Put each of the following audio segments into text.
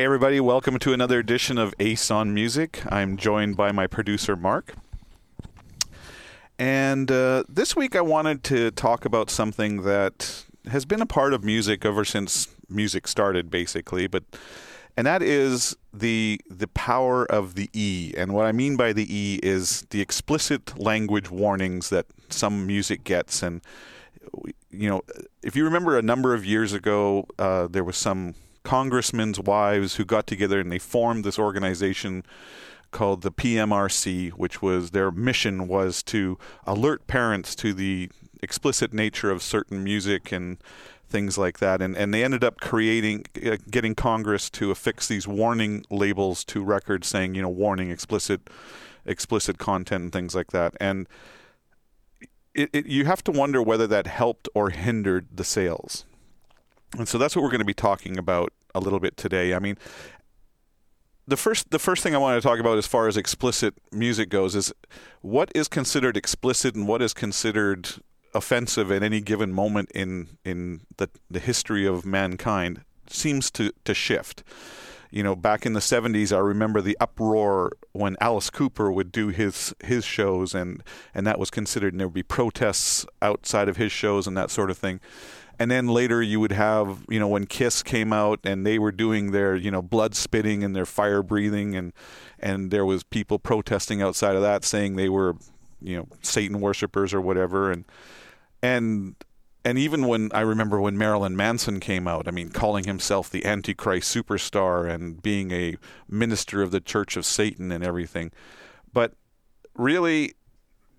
Hey, everybody, welcome to another edition of Ace on Music. I'm joined by my producer, Mark. And uh, this week I wanted to talk about something that has been a part of music ever since music started, basically, but and that is the the power of the E. And what I mean by the E is the explicit language warnings that some music gets. And you know, if you remember, a number of years ago, uh, there was some congressmen's wives who got together and they formed this organization called the PMRC, which was their mission was to alert parents to the explicit nature of certain music and things like that. And and they ended up creating, uh, getting Congress to affix these warning labels to records saying, you know, warning explicit, explicit content and things like that. And it, it, you have to wonder whether that helped or hindered the sales. And so that's what we're going to be talking about a little bit today. I mean, the first the first thing I want to talk about as far as explicit music goes is what is considered explicit and what is considered offensive at any given moment in in the the history of mankind seems to to shift. You know, back in the 70s, I remember the uproar when Alice Cooper would do his his shows, and and that was considered, and there would be protests outside of his shows and that sort of thing and then later you would have you know when Kiss came out and they were doing their you know blood spitting and their fire breathing and and there was people protesting outside of that saying they were you know Satan worshippers or whatever. And and and even when I remember when Marilyn Manson came out, I mean, calling himself the Antichrist superstar and being a minister of the Church of Satan and everything, but really,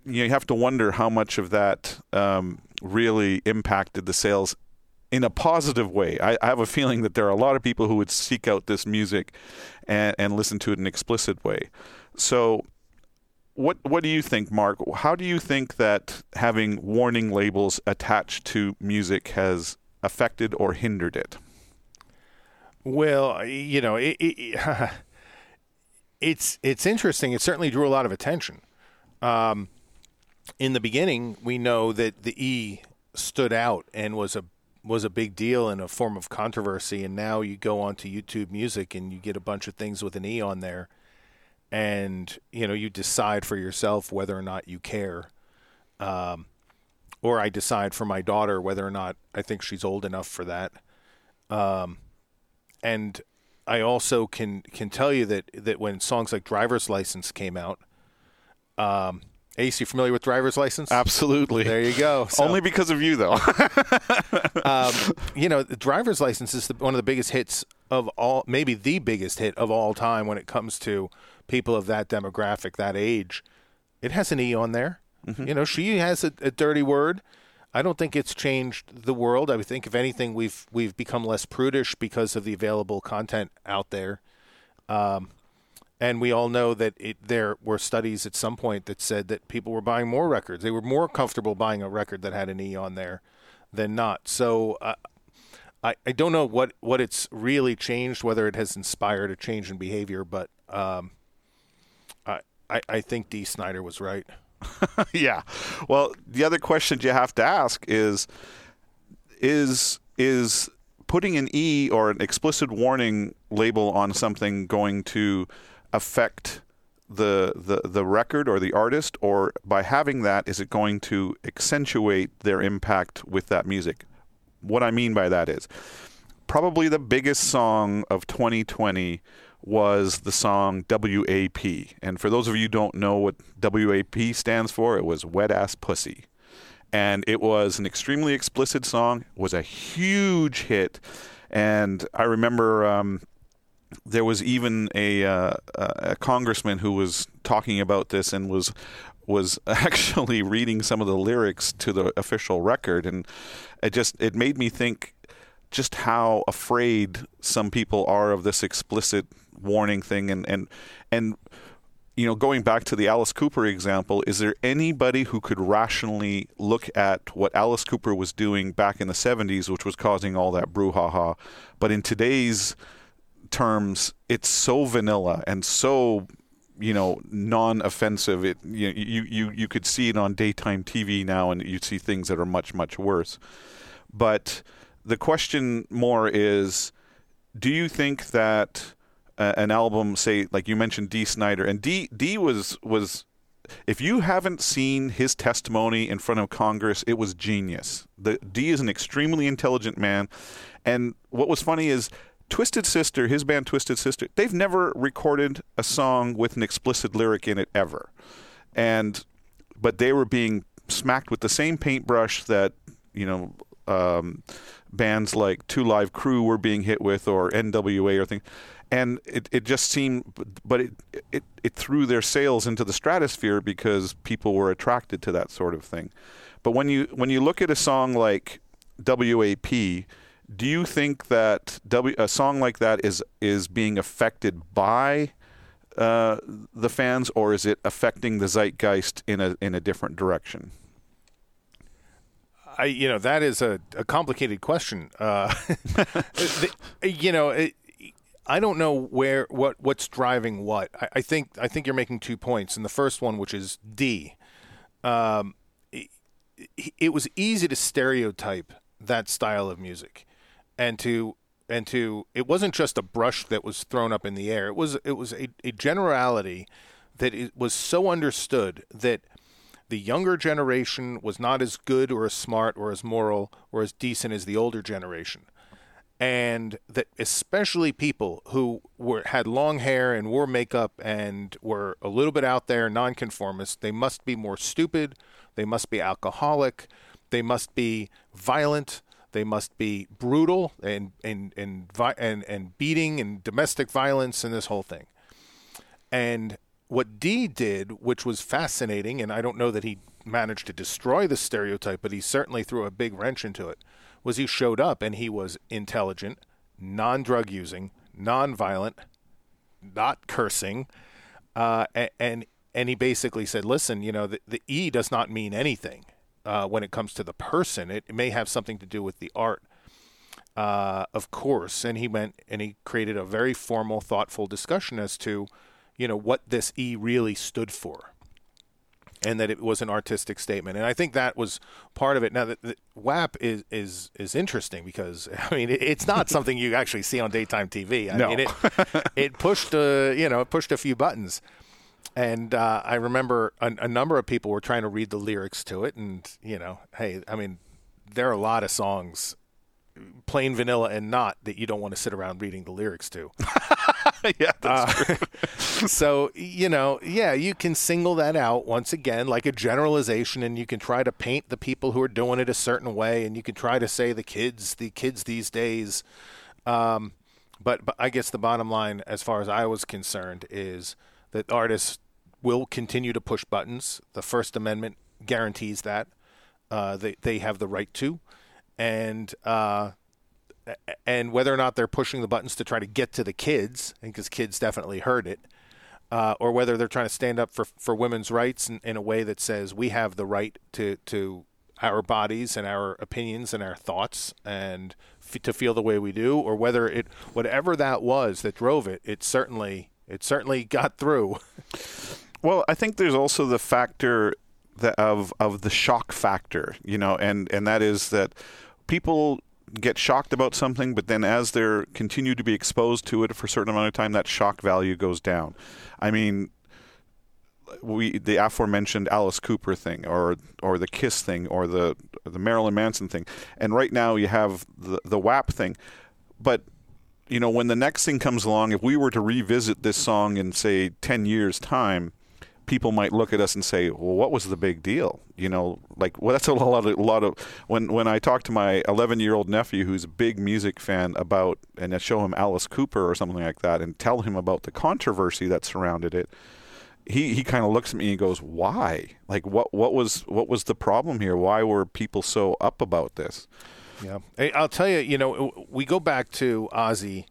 you have to wonder how much of that um, really impacted the sales in a positive way. I, I, have a feeling that there are a lot of people who would seek out this music and, and listen to it in an explicit way. So, what what do you think, Mark? How do you think that having warning labels attached to music has affected or hindered it? Well, you know, it, it, it's it's interesting. It certainly drew a lot of attention. Um, in the beginning, we know that the E stood out and was a was a big deal and a form of controversy. And now you go onto YouTube Music and you get a bunch of things with an E on there, and you know you decide for yourself whether or not you care. Um, or I decide for my daughter whether or not I think she's old enough for that. Um, and I also can can tell you that that when songs like "Driver's License" came out, um, Ace, you familiar with driver's license? Absolutely. There you go. So, Only because of you, though. um, you know, the driver's license is the, one of the biggest hits of all, maybe the biggest hit of all time when it comes to people of that demographic, that age. It has an E on there. Mm-hmm. You know, she has a, a, dirty word. I don't think it's changed the world. I think, if anything, we've we've become less prudish because of the available content out there. Um, and we all know that it, there were studies at some point that said that people were buying more records. They were more comfortable buying a record that had an E on there than not. So uh, I, I don't know what, what it's really changed, whether it has inspired a change in behavior, but um, I, I, I think Dee Snider was right. yeah. Well, the other question you have to ask is is is putting an E or an explicit warning label on something going to affect the, the the record or the artist, or by having that, is it going to accentuate their impact with that music? What I mean by that is probably the biggest song of 2020 was the song WAP. And for those of you who don't know what WAP stands for, it was Wet Ass Pussy. And it was an extremely explicit song, was a huge hit. And I remember um, there was even a, uh, a congressman who was talking about this and was was actually reading some of the lyrics to the official record, and it just it made me think just how afraid some people are of this explicit warning thing, and and and you know, going back to the Alice Cooper example, is there anybody who could rationally look at what Alice Cooper was doing back in the 70s, which was causing all that brouhaha, but in today's terms, it's so vanilla and so you know non-offensive. It you you you you could see it on daytime TV now, and you see things that are much much worse. But the question more is do you think that uh, an album, say, like you mentioned, Dee Snider, and Dee Dee was was if you haven't seen his testimony in front of Congress, it was genius. The Dee is an extremely intelligent man, and what was funny is Twisted Sister, his band Twisted Sister, they've never recorded a song with an explicit lyric in it ever, and but they were being smacked with the same paintbrush that you know um, bands like Two Live Crew were being hit with, or NWA or things. And it, it just seemed but it, it it threw their sales into the stratosphere because people were attracted to that sort of thing. But when you when you look at a song like WAP do you think that w, a song like that is is being affected by uh, the fans or is it affecting the zeitgeist in a in a different direction I, you know, that is a, a complicated question. Uh, the, you know, it, I don't know where what what's driving what. I, I, think I think you're making two points, and the first one, which is Dee, um, it, it, was easy to stereotype that style of music, and to and to it wasn't just a brush that was thrown up in the air. It was it was a, a generality that it was so understood that the younger generation was not as good or as smart or as moral or as decent as the older generation. And that especially people who were had long hair and wore makeup and were a little bit out there nonconformist they must be more stupid. They must be alcoholic. They must be violent they must be brutal and and and and, and beating and domestic violence and this whole thing. And what Dee did which was fascinating and I don't know that he managed to destroy the stereotype but he certainly threw a big wrench into it was he showed up and he was intelligent, non-drug using, non-violent, not cursing, uh, and and he basically said, "Listen, you know, the, the E does not mean anything uh, when it comes to the person. It, it, may have something to do with the art, uh, of course." And he went and he created a very formal, thoughtful discussion as to, you know, what this E really stood for and that it was an artistic statement. And I think that was part of it. Now, the, the WAP is is is interesting because I mean it, it's not something you actually see on daytime TV. I no. mean it it pushed a you know it pushed a few buttons. And uh, I remember a, a number of people were trying to read the lyrics to it, and you know, hey, I mean, there are a lot of songs plain vanilla and not that you don't want to sit around reading the lyrics to. yeah, that's uh, so you know, yeah, you can single that out once again, like a generalization, and you can try to paint the people who are doing it a certain way, and you can try to say the kids, the kids these days. Um, but, but I guess the bottom line, as far as I was concerned, is that artists will continue to push buttons. The First Amendment guarantees that uh, they they have the right to, and uh, and whether or not they're pushing the buttons to try to get to the kids, because kids definitely heard it, uh, or whether they're trying to stand up for, for women's rights in, in a way that says we have the right to, to our bodies and our opinions and our thoughts and to feel the way we do, or whether it whatever that was that drove it, it certainly it certainly got through. well, I think there's also the factor that of of the shock factor, you know, and and that is that people get shocked about something, but then as they're continue to be exposed to it for a certain amount of time, that shock value goes down. I mean, we the aforementioned Alice Cooper thing, or or the Kiss thing, or the the Marilyn Manson thing, and right now you have the the WAP thing, but you know when the next thing comes along, if we were to revisit this song in say ten years' time, people might look at us and say, "Well, what was the big deal?" You know, like well, that's a lot of a lot of when when I talk to my 11 year old nephew who's a big music fan about and I show him Alice Cooper or something like that and tell him about the controversy that surrounded it. He, he kind of looks at me and goes, "Why? Like what what was what was the problem here? Why were people so up about this?" Yeah, I'll tell you. You know, we go back to Ozzy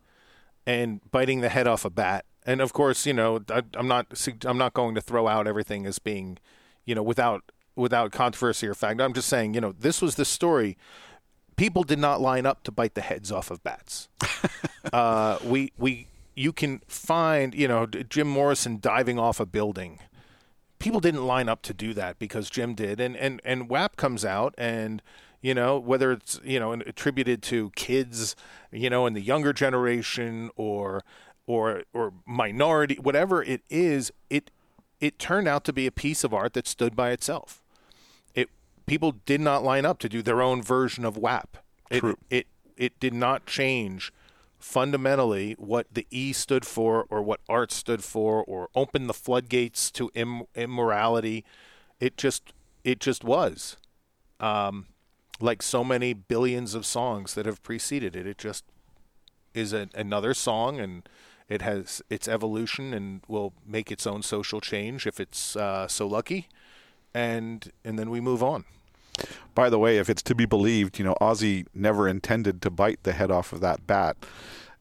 and biting the head off a bat and of course, you know, I, am not I'm not going to throw out everything as being, you know, without without controversy or fact. I'm just saying, you know, this was the story. People did not line up to bite the heads off of bats. uh, we we you can find, you know, Jim Morrison diving off a building. People didn't line up to do that because Jim did, and and and WAP comes out and you know, whether it's you know attributed to kids, you know, in the younger generation or or or minority, whatever it is, it it turned out to be a piece of art that stood by itself. It people did not line up to do their own version of WAP. It, True. it it did not change fundamentally what the E stood for or what art stood for or open the floodgates to Im- immorality. It just it just was. Um, like so many billions of songs that have preceded it, it just is a, another song and it has its evolution and will make its own social change if it's uh, so lucky, and and then we move on. By the way, if it's to be believed, you know, Ozzy never intended to bite the head off of that bat.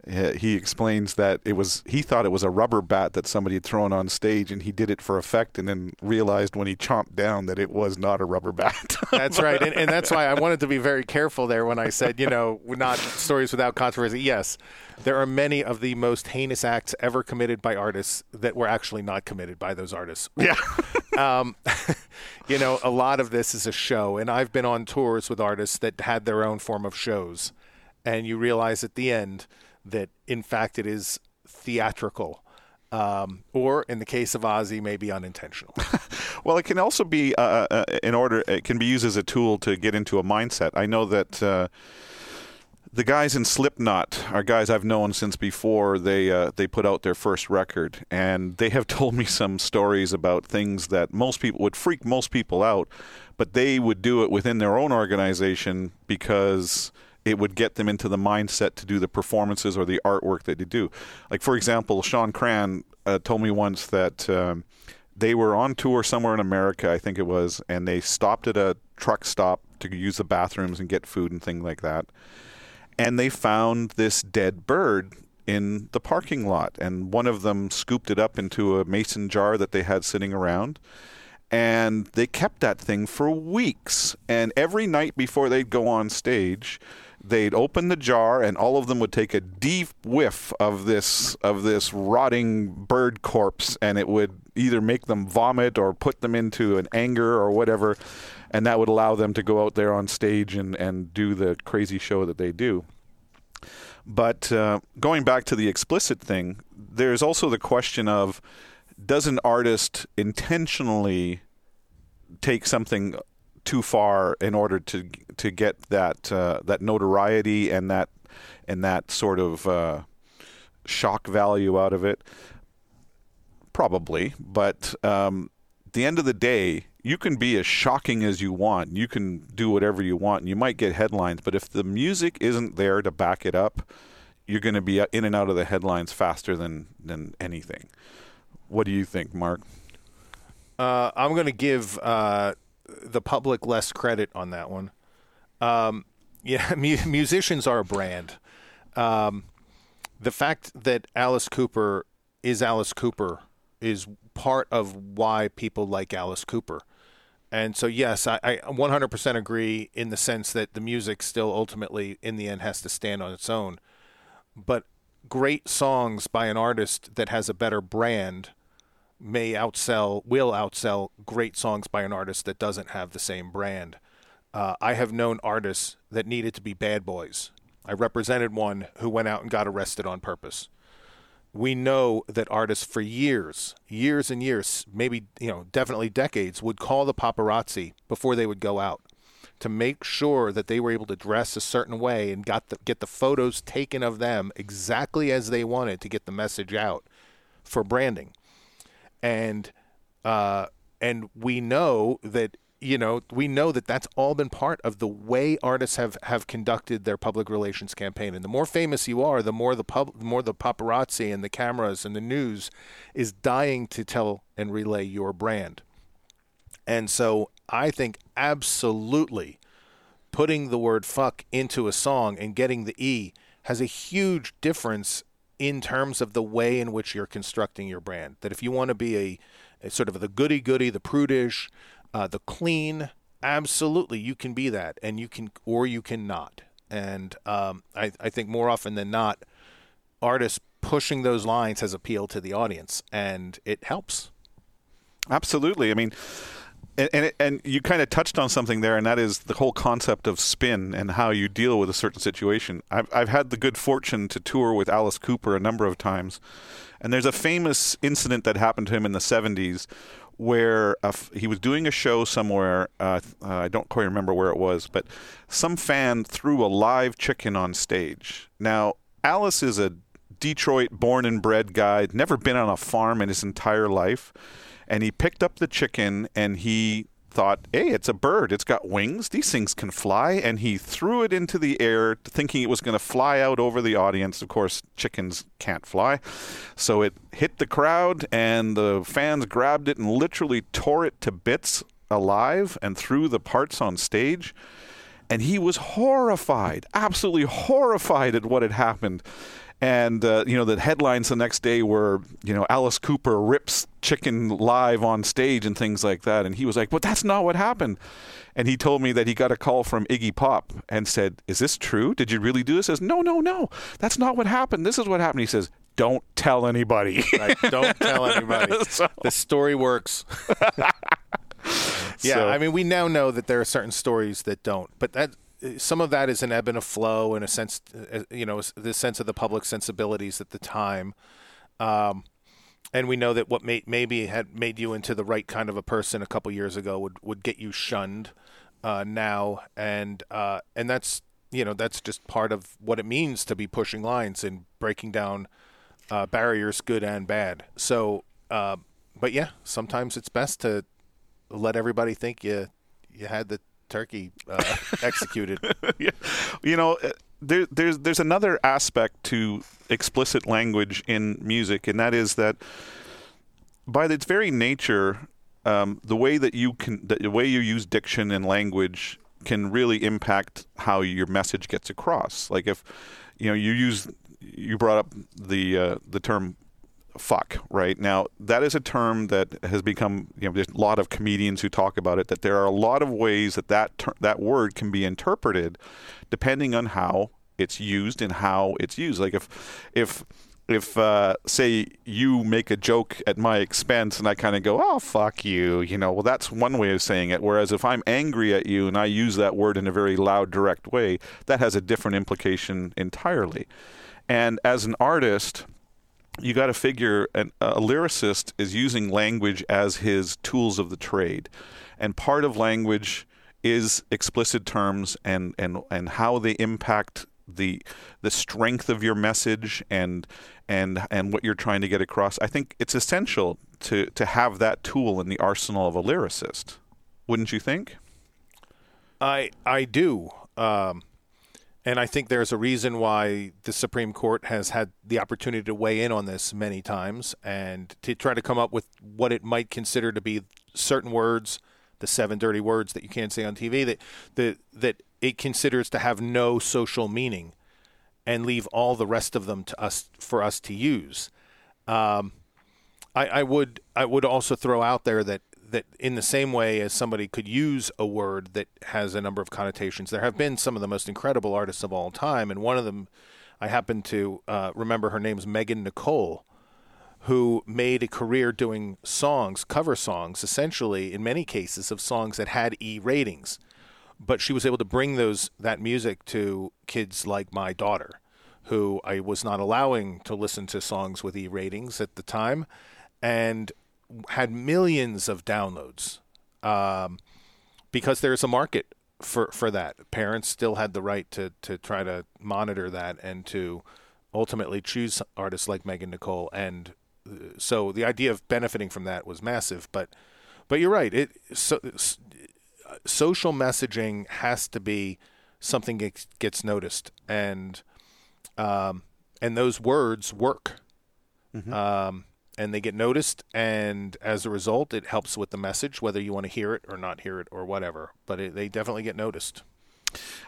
He explains that it was he thought it was a rubber bat that somebody had thrown on stage, and he did it for effect, and then realized when he chomped down that it was not a rubber bat. That's right, and, and that's why I wanted to be very careful there when I said, you know, not stories without controversy. Yes, there are many of the most heinous acts ever committed by artists that were actually not committed by those artists. yeah, um, you know, a lot of this is a show, and I've been on tours with artists that had their own form of shows, and you realize at the end that in fact it is theatrical, um, or in the case of Ozzy, maybe unintentional. Well, it can also be uh, uh, in order. It can be used as a tool to get into a mindset. I know that uh, the guys in Slipknot are guys I've known since before they uh, they put out their first record, and they have told me some stories about things that most people would freak most people out, but they would do it within their own organization because it would get them into the mindset to do the performances or the artwork that they do. Like for example, Shawn Crahan uh, told me once that. Um, they were on tour somewhere in America, I think it was, and they stopped at a truck stop to use the bathrooms and get food and things like that. And they found this dead bird in the parking lot, and one of them scooped it up into a mason jar that they had sitting around. And they kept that thing for weeks. And every night before they'd go on stage, they'd open the jar and all of them would take a deep whiff of this of this rotting bird corpse. And it would either make them vomit or put them into an anger or whatever. And that would allow them to go out there on stage and, and do the crazy show that they do. But uh, going back to the explicit thing there's also the question of does an artist intentionally take something too far in order to to get that uh, that notoriety and that and that sort of uh, shock value out of it. Probably, but um, at the end of the day, you can be as shocking as you want. You can do whatever you want, and you might get headlines. But if the music isn't there to back it up, you're going to be in and out of the headlines faster than than anything. What do you think, Mark? Uh, I'm going to give uh, the public less credit on that one. Um, yeah, mu- musicians are a brand. Um, the fact that Alice Cooper is Alice Cooper is part of why people like Alice Cooper. And so, yes, I, I 100% agree in the sense that the music still ultimately, in the end, has to stand on its own. But great songs by an artist that has a better brand may outsell, will outsell great songs by an artist that doesn't have the same brand. Uh, I have known artists that needed to be bad boys. I represented one who went out and got arrested on purpose. We know that artists for years, years and years, maybe you know, definitely decades, would call the paparazzi before they would go out to make sure that they were able to dress a certain way and got the, get the photos taken of them exactly as they wanted to get the message out for branding and uh, and we know that you know we know that that's all been part of the way artists have have conducted their public relations campaign. And the more famous you are the more the pub the more the paparazzi and the cameras and the news is dying to tell and relay your brand. And so i think absolutely putting the word fuck into a song and getting the e has a huge difference in terms of the way in which you're constructing your brand. That if you want to be a, a sort of the goody goody, the prudish, uh, the clean, absolutely you can be that, and you can or you cannot. And um, I, I think more often than not, artists pushing those lines has appealed to the audience, and it helps. Absolutely. I mean, and and, and you kind of touched on something there, and that is the whole concept of spin and how you deal with a certain situation. I've I've had the good fortune to tour with Alice Cooper a number of times, and there's a famous incident that happened to him in the '70s where he was doing a show somewhere. Uh, uh, I don't quite remember where it was, but some fan threw a live chicken on stage. Now, Alice is a Detroit born and bred guy, never been on a farm in his entire life. And he picked up the chicken and he thought, hey, it's a bird. It's got wings. These things can fly. And he threw it into the air, thinking it was going to fly out over the audience. Of course, chickens can't fly. So it hit the crowd, and the fans grabbed it and literally tore it to bits alive and threw the parts on stage. And he was horrified, absolutely horrified at what had happened. And uh, you know the headlines the next day were you know Alice Cooper rips chicken live on stage and things like that. And he was like, "But that's not what happened." And he told me that he got a call from Iggy Pop and said, "Is this true? Did you really do this?" He says, "No, no, no. That's not what happened. This is what happened." He says, "Don't tell anybody." right. Don't tell anybody. so, the story works. yeah, so. I mean, we now know that there are certain stories that don't, but that some of that is an ebb and a flow in a sense, uh, you know, the sense of the public sensibilities at the time. Um, and we know that what may, maybe had made you into the right kind of a person a couple years ago would, would get you shunned uh, now, and uh, and that's you know that's just part of what it means to be pushing lines and breaking down uh, barriers, good and bad. So, uh, but yeah, sometimes it's best to let everybody think you you had the turkey uh, executed. yeah. You know, uh, there, there's there's another aspect to explicit language in music, and that is that by its very nature, um, the way that you can the way you use diction and language can really impact how your message gets across. Like if you know you use you brought up the uh, the term fuck right now that is a term that has become you know there's a lot of comedians who talk about it that there are a lot of ways that that ter- that word can be interpreted depending on how it's used and how it's used like if if if uh, say you make a joke at my expense and I kind of go, "Oh fuck you," you know, well that's one way of saying it. Whereas if I'm angry at you and I use that word in a very loud, direct way, that has a different implication entirely. And as an artist, you got to figure an, a lyricist is using language as his tools of the trade, and part of language is explicit terms and and and how they impact the the strength of your message and and and what you're trying to get across. I think it's essential to to have that tool in the arsenal of a lyricist. Wouldn't you think? I I do. Um, and I think there's a reason why the Supreme Court has had the opportunity to weigh in on this many times and to try to come up with what it might consider to be certain words, the seven dirty words that you can't say on TV, that that that it considers to have no social meaning, and leave all the rest of them to us for us to use. Um, I, I would I would also throw out there that that in the same way as somebody could use a word that has a number of connotations, there have been some of the most incredible artists of all time, and one of them, I happen to uh, remember her name's Megan Nicole, who made a career doing songs, cover songs, essentially in many cases of songs that had E ratings, but she was able to bring those that music to kids like my daughter, who I was not allowing to listen to songs with E ratings at the time, and had millions of downloads um, because there's a market for for that. Parents still had the right to to try to monitor that and to ultimately choose artists like Megan Nicole. And uh, so the idea of benefiting from that was massive. But but you're right. It so, social messaging has to be something that gets noticed and um, and those words work. Mm-hmm. Um, and they get noticed and as a result it helps with the message whether you want to hear it or not hear it or whatever but it, they definitely get noticed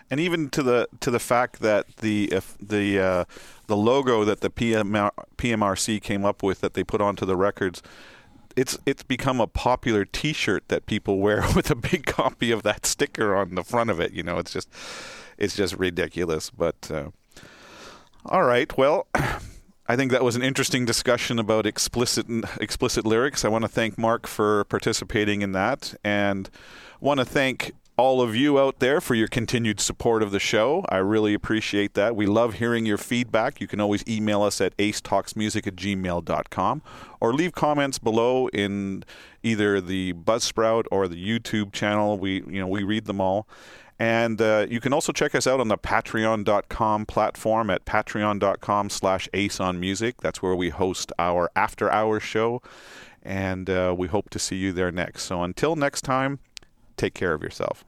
and even to the to the fact that the the uh, the logo that the PMR, PMRC came up with that they put onto the records it's it's become a popular T-shirt that people wear with a big copy of that sticker on the front of it. You know, it's just it's just ridiculous. But uh, all right, well, I think that was an interesting discussion about explicit explicit lyrics. I want to thank Mark for participating in that, and want to thank all of you out there for your continued support of the show. I really appreciate that. We love hearing your feedback. You can always email us at acetalksmusic at gmail.com or leave comments below in either the Buzzsprout or the YouTube channel. We you know we read them all. And uh, you can also check us out on the patreon.com platform at patreon.com slash aceonmusic. That's where we host our after hours show. And uh, we hope to see you there next. So until next time, take care of yourself.